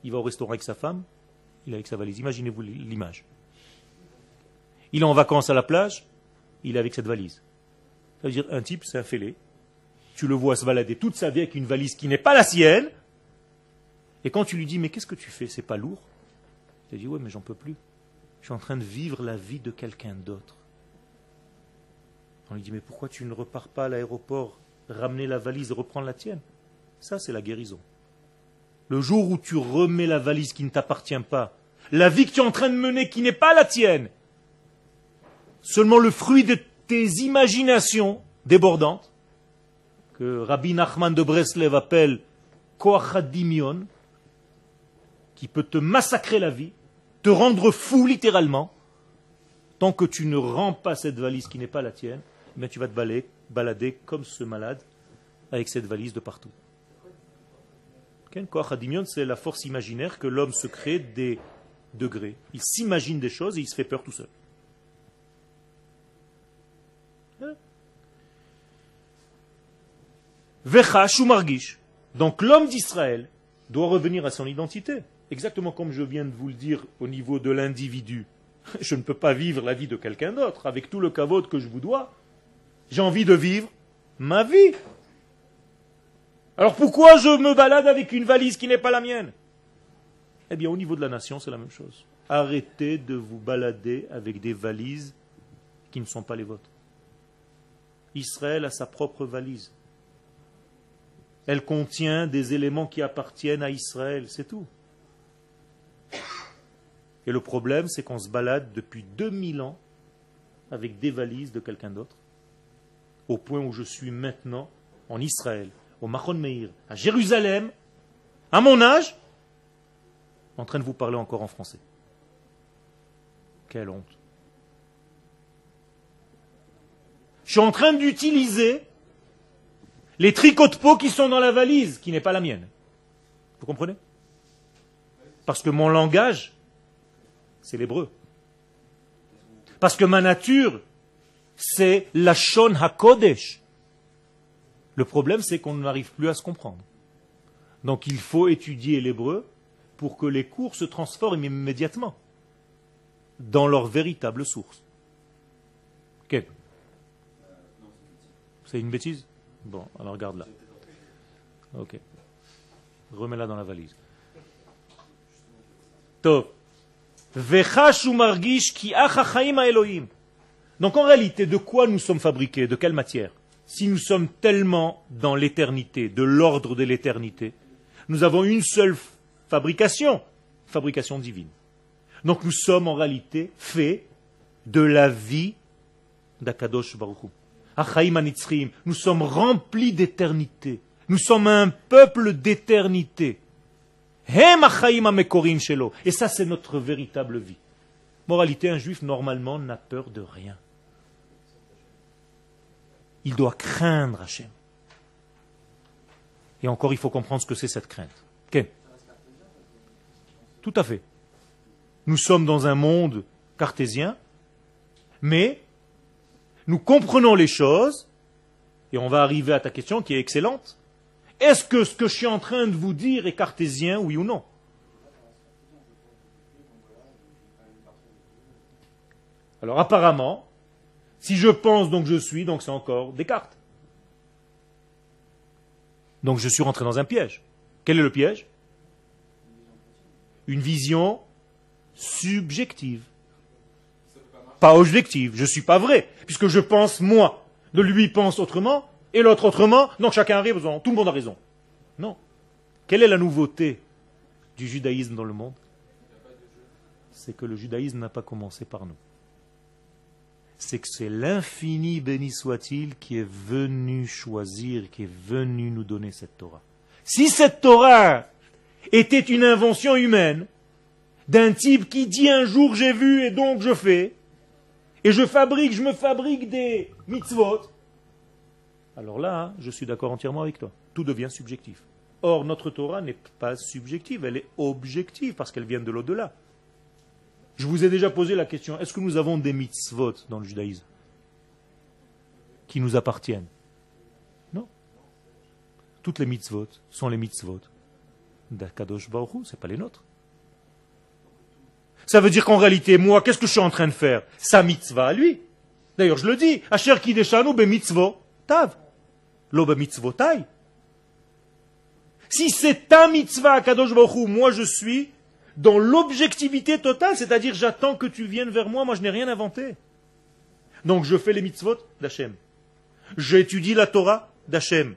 Il va au restaurant avec sa femme, il est avec sa valise. Imaginez-vous l'image. Il est en vacances à la plage, il est avec cette valise. Ça veut dire un type, c'est un fêlé. Tu le vois se balader toute sa vie avec une valise qui n'est pas la sienne. Et quand tu lui dis, mais qu'est-ce que tu fais C'est pas lourd? Il dit, ouais, mais j'en peux plus. Je suis en train de vivre la vie de quelqu'un d'autre. On lui dit, mais pourquoi tu ne repars pas à l'aéroport, ramener la valise et reprendre la tienne? Ça, c'est la guérison. Le jour où tu remets la valise qui ne t'appartient pas, la vie que tu es en train de mener qui n'est pas la tienne, seulement le fruit de tes imaginations débordantes, que Rabbi Nachman de Breslev appelle Koachadimion, qui peut te massacrer la vie, te rendre fou littéralement, tant que tu ne rends pas cette valise qui n'est pas la tienne, mais tu vas te balader, balader comme ce malade avec cette valise de partout. Koachadimion, c'est la force imaginaire que l'homme se crée des degrés. Il s'imagine des choses et il se fait peur tout seul. Vechash ou margish. Donc l'homme d'Israël doit revenir à son identité. Exactement comme je viens de vous le dire au niveau de l'individu. [laughs] Je ne peux pas vivre la vie de quelqu'un d'autre avec tout le kavod que je vous dois. J'ai envie de vivre ma vie. Alors pourquoi je me balade avec une valise qui n'est pas la mienne? Eh bien au niveau de la nation, c'est la même chose. Arrêtez de vous balader avec des valises qui ne sont pas les vôtres. Israël a sa propre valise. Elle contient des éléments qui appartiennent à Israël, c'est tout. Et le problème, c'est qu'on se balade depuis 2000 ans avec des valises de quelqu'un d'autre, au point où je suis maintenant en Israël, au Machon Meir, à Jérusalem, à mon âge, en train de vous parler encore en français. Quelle honte. Je suis en train d'utiliser les tricots de peau qui sont dans la valise, qui n'est pas la mienne. Vous comprenez? Parce que mon langage, c'est l'hébreu. Parce que ma nature, c'est la Shon HaKodesh. Le problème, c'est qu'on n'arrive plus à se comprendre. Donc il faut étudier l'hébreu pour que les cours se transforment immédiatement dans leur véritable source. Quelle C'est une bêtise? Bon, alors regarde là. Ok. Remets-la dans la valise. Tov. Ki Elohim. Donc en réalité, de quoi nous sommes fabriqués? De quelle matière? Si nous sommes tellement dans l'éternité, de l'ordre de l'éternité, nous avons une seule fabrication, fabrication divine. Donc nous sommes en réalité faits de la vie d'Akadosh Baruch Hu. Nous sommes remplis d'éternité. Nous sommes un peuple d'éternité. Et ça, c'est notre véritable vie. Moralité, un juif, normalement, n'a peur de rien. Il doit craindre Hachem. Et encore, il faut comprendre ce que c'est cette crainte. Tout à fait. Nous sommes dans un monde cartésien, mais nous comprenons les choses, et on va arriver à ta question qui est excellente. Est-ce que ce que je suis en train de vous dire est cartésien, oui ou non? Alors apparemment, si je pense donc je suis, donc c'est encore Descartes. Donc je suis rentré dans un piège. Quel est le piège? Une vision subjective pas objective. Je ne suis pas vrai, puisque je pense moi. De lui pense autrement, et l'autre autrement, donc chacun a raison, tout le monde a raison. Non. Quelle est la nouveauté du judaïsme dans le monde? C'est que le judaïsme n'a pas commencé par nous. C'est que c'est l'infini béni soit-il qui est venu choisir, qui est venu nous donner cette Torah. Si cette Torah était une invention humaine, d'un type qui dit un jour j'ai vu et donc je fais, et je fabrique, je me fabrique des mitzvot, alors là, hein, je suis d'accord entièrement avec toi. Tout devient subjectif. Or, notre Torah n'est pas subjective, elle est objective parce qu'elle vient de l'au-delà. Je vous ai déjà posé la question, est-ce que nous avons des mitzvot dans le judaïsme qui nous appartiennent? Non. Toutes les mitzvot sont les mitzvot d'Akadosh Baruch ce pas les nôtres. Ça veut dire qu'en réalité, moi, qu'est-ce que je suis en train de faire? Sa mitzvah à lui. D'ailleurs, je le dis. Asher kideshanu be mitzvot tav. Lo be mitzvotai. Si c'est ta mitzvah Kadosh moi je suis dans l'objectivité totale, c'est-à-dire j'attends que tu viennes vers moi, moi je n'ai rien inventé. Donc je fais les mitzvot d'Hachem. J'étudie la Torah d'Hachem.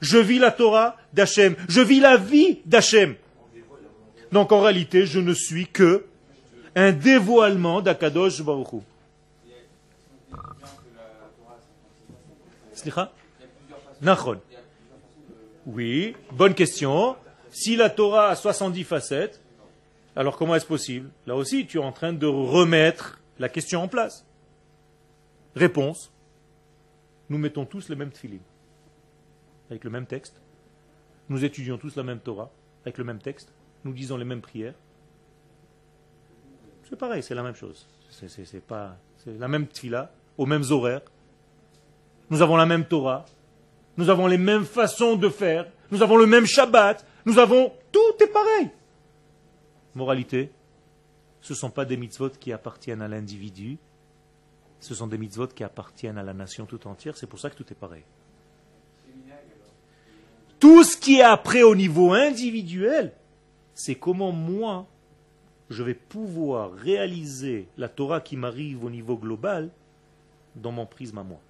Je vis la Torah d'Hachem. Je vis la vie d'Hachem. Donc en réalité, je ne suis que un dévoilement d'Akadosh Baruch. Oui, bonne question. Si la Torah a 70 facettes, alors comment est-ce possible? Là aussi, tu es en train de remettre la question en place. Réponse. Nous mettons tous les mêmes tfilines, avec le même texte. Nous étudions tous la même Torah, avec le même texte. Nous disons les mêmes prières. C'est pareil, c'est la même chose. C'est, pas, la même tfila, aux mêmes horaires. Nous avons la même Torah. Nous avons les mêmes façons de faire. Nous avons le même Shabbat. Nous avons... Tout est pareil. Moralité, ce ne sont pas des mitzvot qui appartiennent à l'individu. Ce sont des mitzvot qui appartiennent à la nation tout entière. C'est pour ça que tout est pareil. Tout ce qui est après au niveau individuel, c'est comment moi, je vais pouvoir réaliser la Torah qui m'arrive au niveau global dans mon prisme à moi,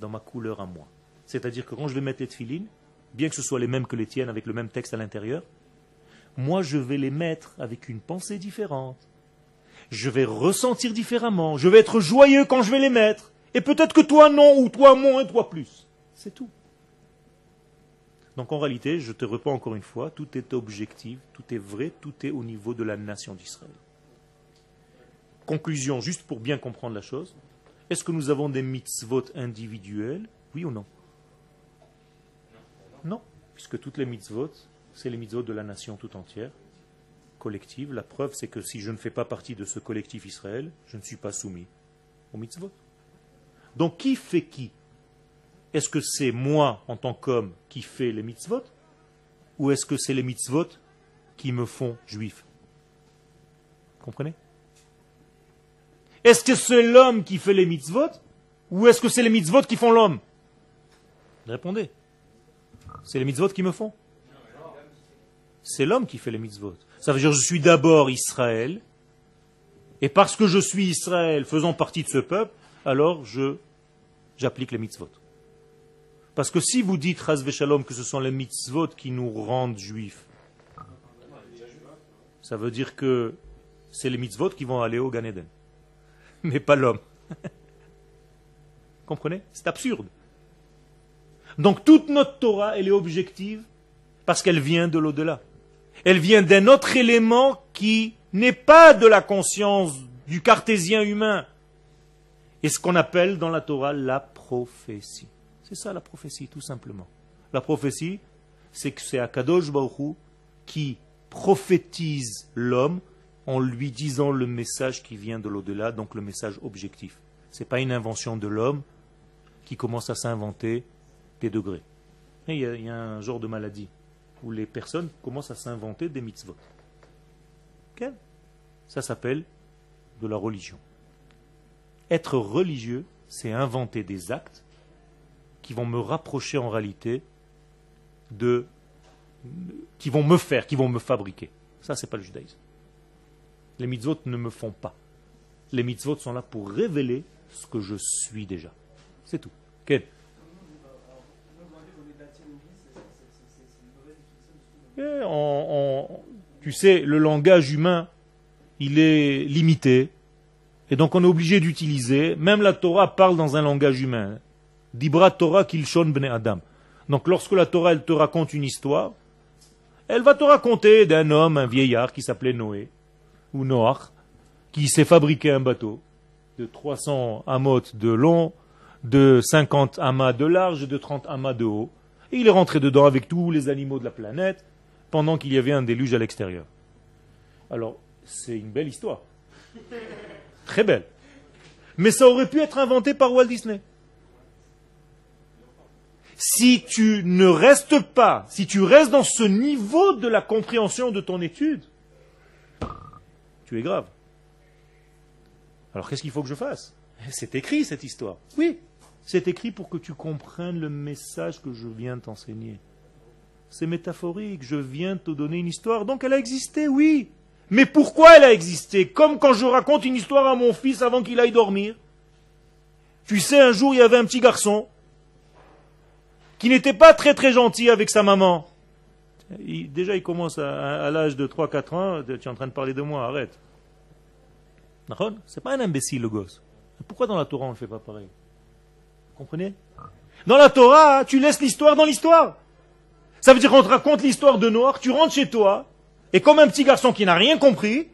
dans ma couleur à moi. C'est-à-dire que quand je vais mettre les tefilines, bien que ce soit les mêmes que les tiennes avec le même texte à l'intérieur, moi je vais les mettre avec une pensée différente. Je vais ressentir différemment. Je vais être joyeux quand je vais les mettre. Et peut-être que toi non, ou toi moins, toi plus. C'est tout. Donc en réalité, je te réponds encore une fois, tout est objectif, tout est vrai, tout est au niveau de la nation d'Israël. Conclusion, juste pour bien comprendre la chose, est-ce que nous avons des mitzvot individuels Oui ou non? Non, puisque toutes les mitzvot, c'est les mitzvot de la nation tout entière, collective. La preuve, c'est que si je ne fais pas partie de ce collectif Israël, je ne suis pas soumis aux mitzvot. Donc qui fait qui? Est-ce que c'est moi, en tant qu'homme, qui fais les mitzvot Ou est-ce que c'est les mitzvot qui me font juif? Comprenez? Est-ce que c'est l'homme qui fait les mitzvot Ou est-ce que c'est les mitzvot qui font l'homme? Répondez. C'est les mitzvot qui me font? C'est l'homme qui fait les mitzvot. Ça veut dire que je suis d'abord Israël, et parce que je suis Israël, faisant partie de ce peuple, alors j'applique les mitzvot. Parce que si vous dites, Ras Shalom, que ce sont les mitzvot qui nous rendent juifs, ça veut dire que c'est les mitzvot qui vont aller au Gan Eden, mais pas l'homme. [laughs] Comprenez? C'est absurde. Donc toute notre Torah, elle est objective parce qu'elle vient de l'au-delà. Elle vient d'un autre élément qui n'est pas de la conscience du cartésien humain. Et ce qu'on appelle dans la Torah la prophétie. C'est ça la prophétie, tout simplement. La prophétie, c'est que c'est Akadosh Baruch qui prophétise l'homme en lui disant le message qui vient de l'au-delà, donc le message objectif. Ce n'est pas une invention de l'homme qui commence à s'inventer des degrés. Il y, a, il y, a, un genre de maladie où les personnes commencent à s'inventer des mitzvot. Ça s'appelle de la religion. Être religieux, c'est inventer des actes qui vont me rapprocher en réalité de. qui vont me faire, qui vont me fabriquer. Ça, c'est pas le judaïsme. Les mitzvot ne me font pas. Les mitzvot sont là pour révéler ce que je suis déjà. C'est tout. Quel on, tu sais, le langage humain, il est limité. Et donc on est obligé d'utiliser, même la Torah parle dans un langage humain. Dibra Torah kilshon bne Adam. Donc lorsque la Torah elle te raconte une histoire, elle va te raconter d'un homme, un vieillard qui s'appelait Noé, ou Noach, qui s'est fabriqué un bateau de 300 amot de long, de 50 amas de large de 30 amas de haut. Et il est rentré dedans avec tous les animaux de la planète pendant qu'il y avait un déluge à l'extérieur. Alors, c'est une belle histoire. Très belle. Mais ça aurait pu être inventé par Walt Disney. Si tu ne restes pas, si tu restes dans ce niveau de la compréhension de ton étude, tu es grave. Alors qu'est-ce qu'il faut que je fasse? C'est écrit cette histoire. Oui, c'est écrit pour que tu comprennes le message que je viens t'enseigner. C'est métaphorique, je viens te donner une histoire, donc elle a existé, oui. Mais pourquoi elle a existé? Comme quand je raconte une histoire à mon fils avant qu'il aille dormir. Tu sais, un jour, il y avait un petit garçon qui n'était pas très très gentil avec sa maman. Déjà, il commence à, l'âge de 3-4 ans, tu es en train de parler de moi, arrête. C'est pas un imbécile le gosse. Pourquoi dans la Torah on ne fait pas pareil? Vous comprenez? Dans la Torah, tu laisses l'histoire dans l'histoire. Ça veut dire qu'on te raconte l'histoire de Noir, tu rentres chez toi, et comme un petit garçon qui n'a rien compris,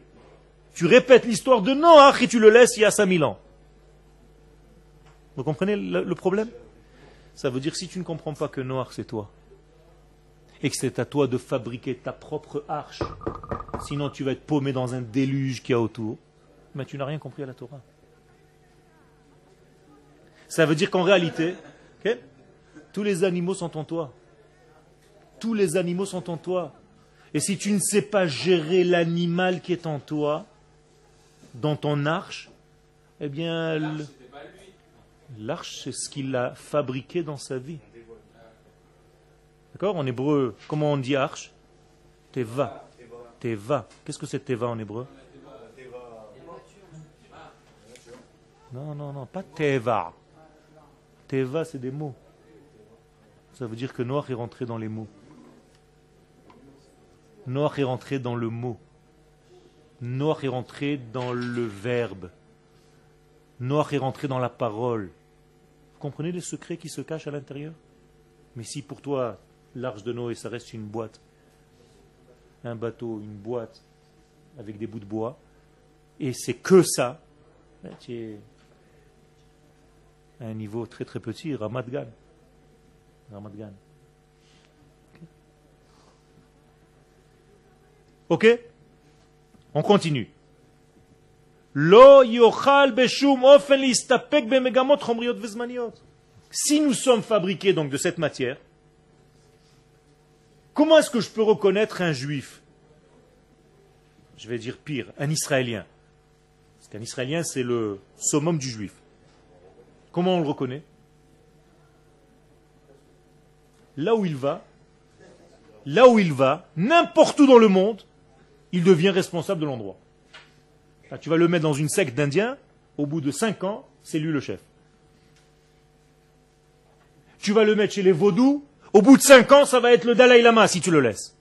tu répètes l'histoire de Noach et tu le laisses il y a 5000 ans. Vous comprenez le problème? Ça veut dire si tu ne comprends pas que Noach c'est toi, et que c'est à toi de fabriquer ta propre arche, sinon tu vas être paumé dans un déluge qu'il y a autour, mais tu n'as rien compris à la Torah. Ça veut dire qu'en réalité, tous les animaux sont en toi. Tous les animaux sont en toi. Et si tu ne sais pas gérer l'animal qui est en toi, dans ton arche, eh bien, l'arche, c'est ce qu'il a fabriqué dans sa vie. D'accord? En hébreu, comment on dit arche? Teva. Teva. Qu'est-ce que c'est Teva en hébreu? Non, non, non, pas Teva. Teva, c'est des mots. Ça veut dire que Noir est rentré dans les mots. Noach est rentré dans le mot. Noach est rentré dans le verbe. Noach est rentré dans la parole. Comprenez les secrets qui se cachent à l'intérieur? Mais si pour toi, l'arche de Noé, ça reste une boîte, un bateau, une boîte avec des bouts de bois, et c'est que ça, ben, tu es à un niveau très très petit, Ramadgan. Ramadgan. Ok? On continue. Si nous sommes fabriqués donc de cette matière, comment est-ce que je peux reconnaître un juif? Je vais dire pire, un Israélien. Parce qu'un Israélien, c'est le summum du juif. Comment on le reconnaît? Là où il va, là où il va, n'importe où dans le monde, il devient responsable de l'endroit. Tu vas le mettre dans une secte d'Indiens, au bout de 5 ans, c'est lui le chef. Tu vas le mettre chez les vaudous, au bout de 5 ans, ça va être le Dalai Lama si tu le laisses.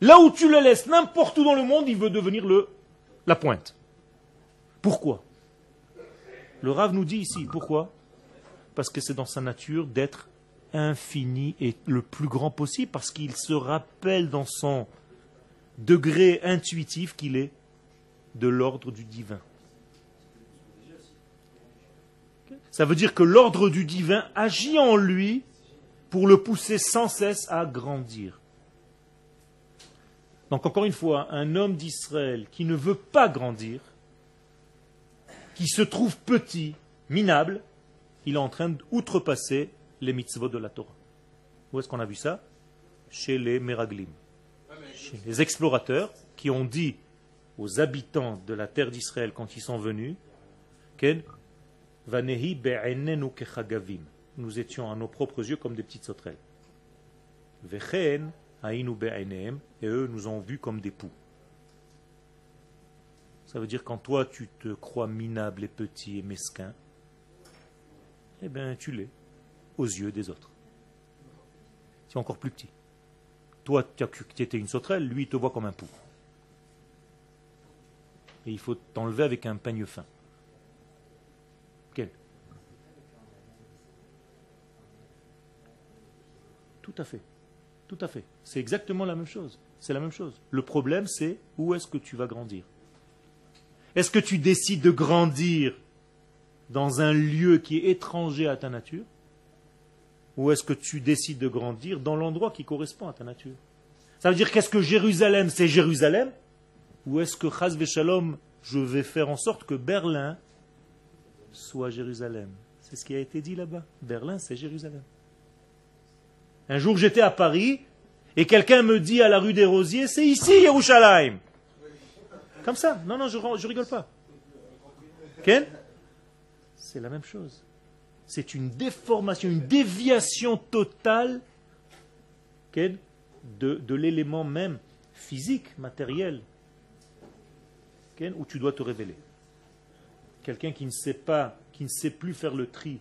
Là où tu le laisses, n'importe où dans le monde, il veut devenir la pointe. Pourquoi? Le Rav nous dit ici, pourquoi? Parce que c'est dans sa nature d'être infini et le plus grand possible, parce qu'il se rappelle dans son degré intuitif qu'il est de l'ordre du divin. Ça veut dire que l'ordre du divin agit en lui pour le pousser sans cesse à grandir. Donc encore une fois, un homme d'Israël qui ne veut pas grandir, qui se trouve petit, minable, il est en train d'outrepasser les mitzvot de la Torah. Où est-ce qu'on a vu ça? Chez les Meraglim, chez les explorateurs qui ont dit aux habitants de la terre d'Israël quand ils sont venus. Nous étions à nos propres yeux comme des petites sauterelles. Et eux nous ont vus comme des poux. Ça veut dire quand toi tu te crois minable et petit et mesquin, eh bien tu l'es aux yeux des autres. C'est encore plus petit. Toi tu étais une sauterelle, lui il te voit comme un pou. Il faut t'enlever avec un peigne fin. Quel? Tout à fait. Tout à fait. C'est exactement la même chose. C'est la même chose. Le problème, c'est où est-ce que tu vas grandir? Est-ce que tu décides de grandir dans un lieu qui est étranger à ta nature? Ou est-ce que tu décides de grandir dans l'endroit qui correspond à ta nature? Ça veut dire qu'est-ce que Jérusalem, c'est Jérusalem? Ou est-ce que Chaz Shalom, je vais faire en sorte que Berlin soit Jérusalem? C'est ce qui a été dit là-bas. Berlin, c'est Jérusalem. Un jour, j'étais à Paris et quelqu'un me dit à la rue des Rosiers, c'est ici Yerushalayim. Comme ça. Non, non, je, rigole pas. Ken? C'est la même chose. C'est une déformation, une déviation totale Ken, de, l'élément même physique, matériel, où tu dois te révéler. Quelqu'un qui ne sait pas, qui ne sait plus faire le tri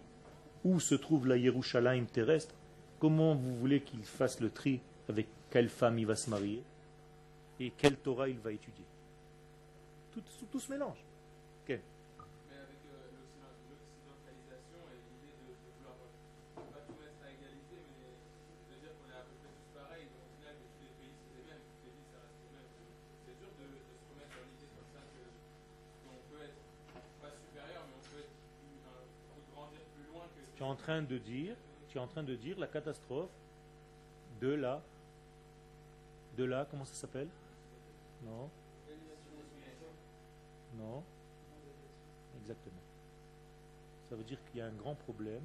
où se trouve la Yerushalayim terrestre, Comment vous voulez qu'il fasse le tri avec quelle femme il va se marier et quelle Torah il va étudier? Tout, tout, se mélange. Train de dire, tu es en train de dire la catastrophe de la, de la, comment ça s'appelle? Non. Non. Exactement. Ça veut dire qu'il y a un grand problème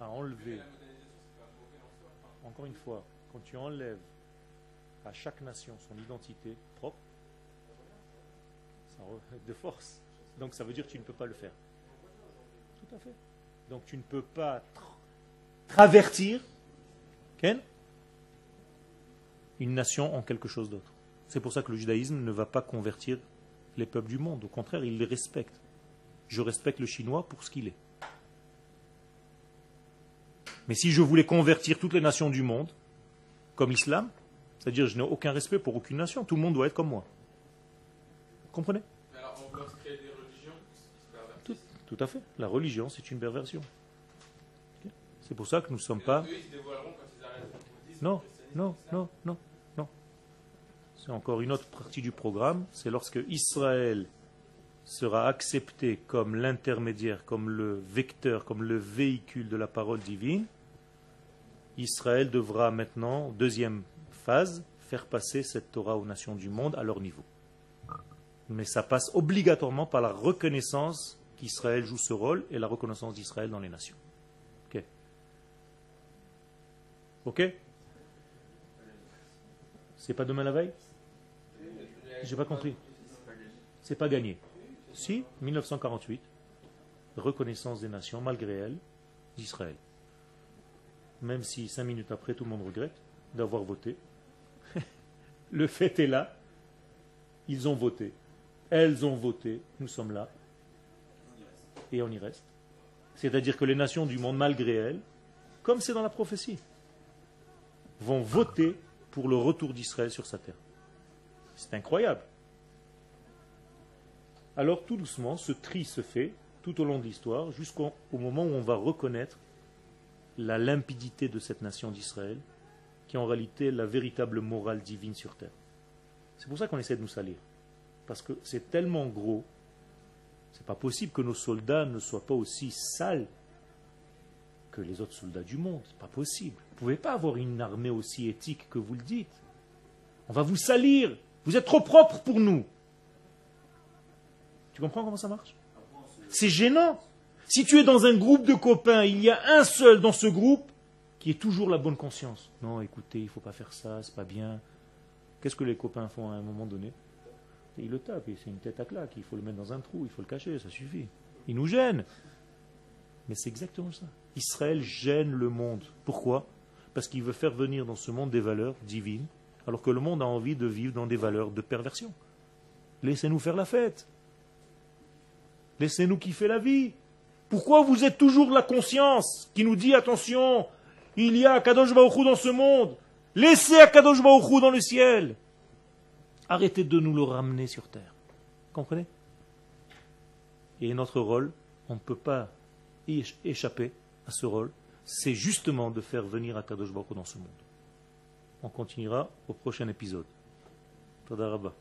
à enlever. Encore une fois, quand tu enlèves à chaque nation son identité propre, ça [laughs] de force. Donc ça veut dire que tu ne peux pas le faire. Tout à fait. Donc tu ne peux pas tra- travertir une nation en quelque chose d'autre. C'est pour ça que le judaïsme ne va pas convertir les peuples du monde. Au contraire, il les respecte. Je respecte le chinois pour ce qu'il est. Mais si je voulais convertir toutes les nations du monde, comme l'islam, c'est-à-dire je n'ai aucun respect pour aucune nation, tout le monde doit être comme moi. Vous comprenez veut se créer des religions qui se pervertissent. Tout, à fait. La religion, c'est une perversion. C'est pour ça que nous ne sommes pas... Non, non, non, non, non. C'est encore une autre partie du programme. C'est lorsque Israël sera accepté comme l'intermédiaire, comme le vecteur, comme le véhicule de la parole divine. Israël devra maintenant, deuxième phase, faire passer cette Torah aux nations du monde à leur niveau. Mais ça passe obligatoirement par la reconnaissance qu'Israël joue ce rôle et la reconnaissance d'Israël dans les nations. Ok Ok C'est pas demain la veille? J'ai pas compris. C'est pas gagné. Si, 1948, reconnaissance des nations, malgré elles, d'Israël. même si cinq minutes après tout le monde regrette d'avoir voté. [laughs] le fait est là. Ils ont voté. Elles ont voté. Nous sommes là. Et on y reste. C'est-à-dire que les nations du monde, malgré elles, comme c'est dans la prophétie, vont voter pour le retour d'Israël sur sa terre. C'est incroyable. Alors tout doucement, ce tri se fait tout au long de l'histoire, jusqu'au au moment où on va reconnaître la limpidité de cette nation d'Israël, qui est en réalité la véritable morale divine sur terre. C'est pour ça qu'on essaie de nous salir. Parce que c'est tellement gros, c'est pas possible que nos soldats ne soient pas aussi sales que les autres soldats du monde. C'est pas possible. Vous pouvez pas avoir une armée aussi éthique que vous le dites. On va vous salir. Vous êtes trop propre pour nous. Tu comprends comment ça marche? C'est gênant. Si tu es dans un groupe de copains, il y a un seul dans ce groupe qui est toujours la bonne conscience. Non, écoutez, il ne faut pas faire ça, c'est pas bien. Qu'est-ce que les copains font à un moment donné? Ils le tapent, et c'est une tête à claque, il faut le mettre dans un trou, il faut le cacher, ça suffit. Il nous gêne. Mais c'est exactement ça. Israël gêne le monde. Pourquoi? Parce qu'il veut faire venir dans ce monde des valeurs divines, alors que le monde a envie de vivre dans des valeurs de perversion. Laissez-nous faire la fête. Laissez-nous kiffer la vie. Pourquoi vous êtes toujours la conscience qui nous dit attention, il y a Kadosh dans ce monde? Laissez Kadosh dans le ciel. Arrêtez de nous le ramener sur terre. Comprenez? Et notre rôle, on ne peut pas échapper à ce rôle. C'est justement de faire venir Kadosh Baruch dans ce monde. On continuera au prochain épisode. Toda Rabba.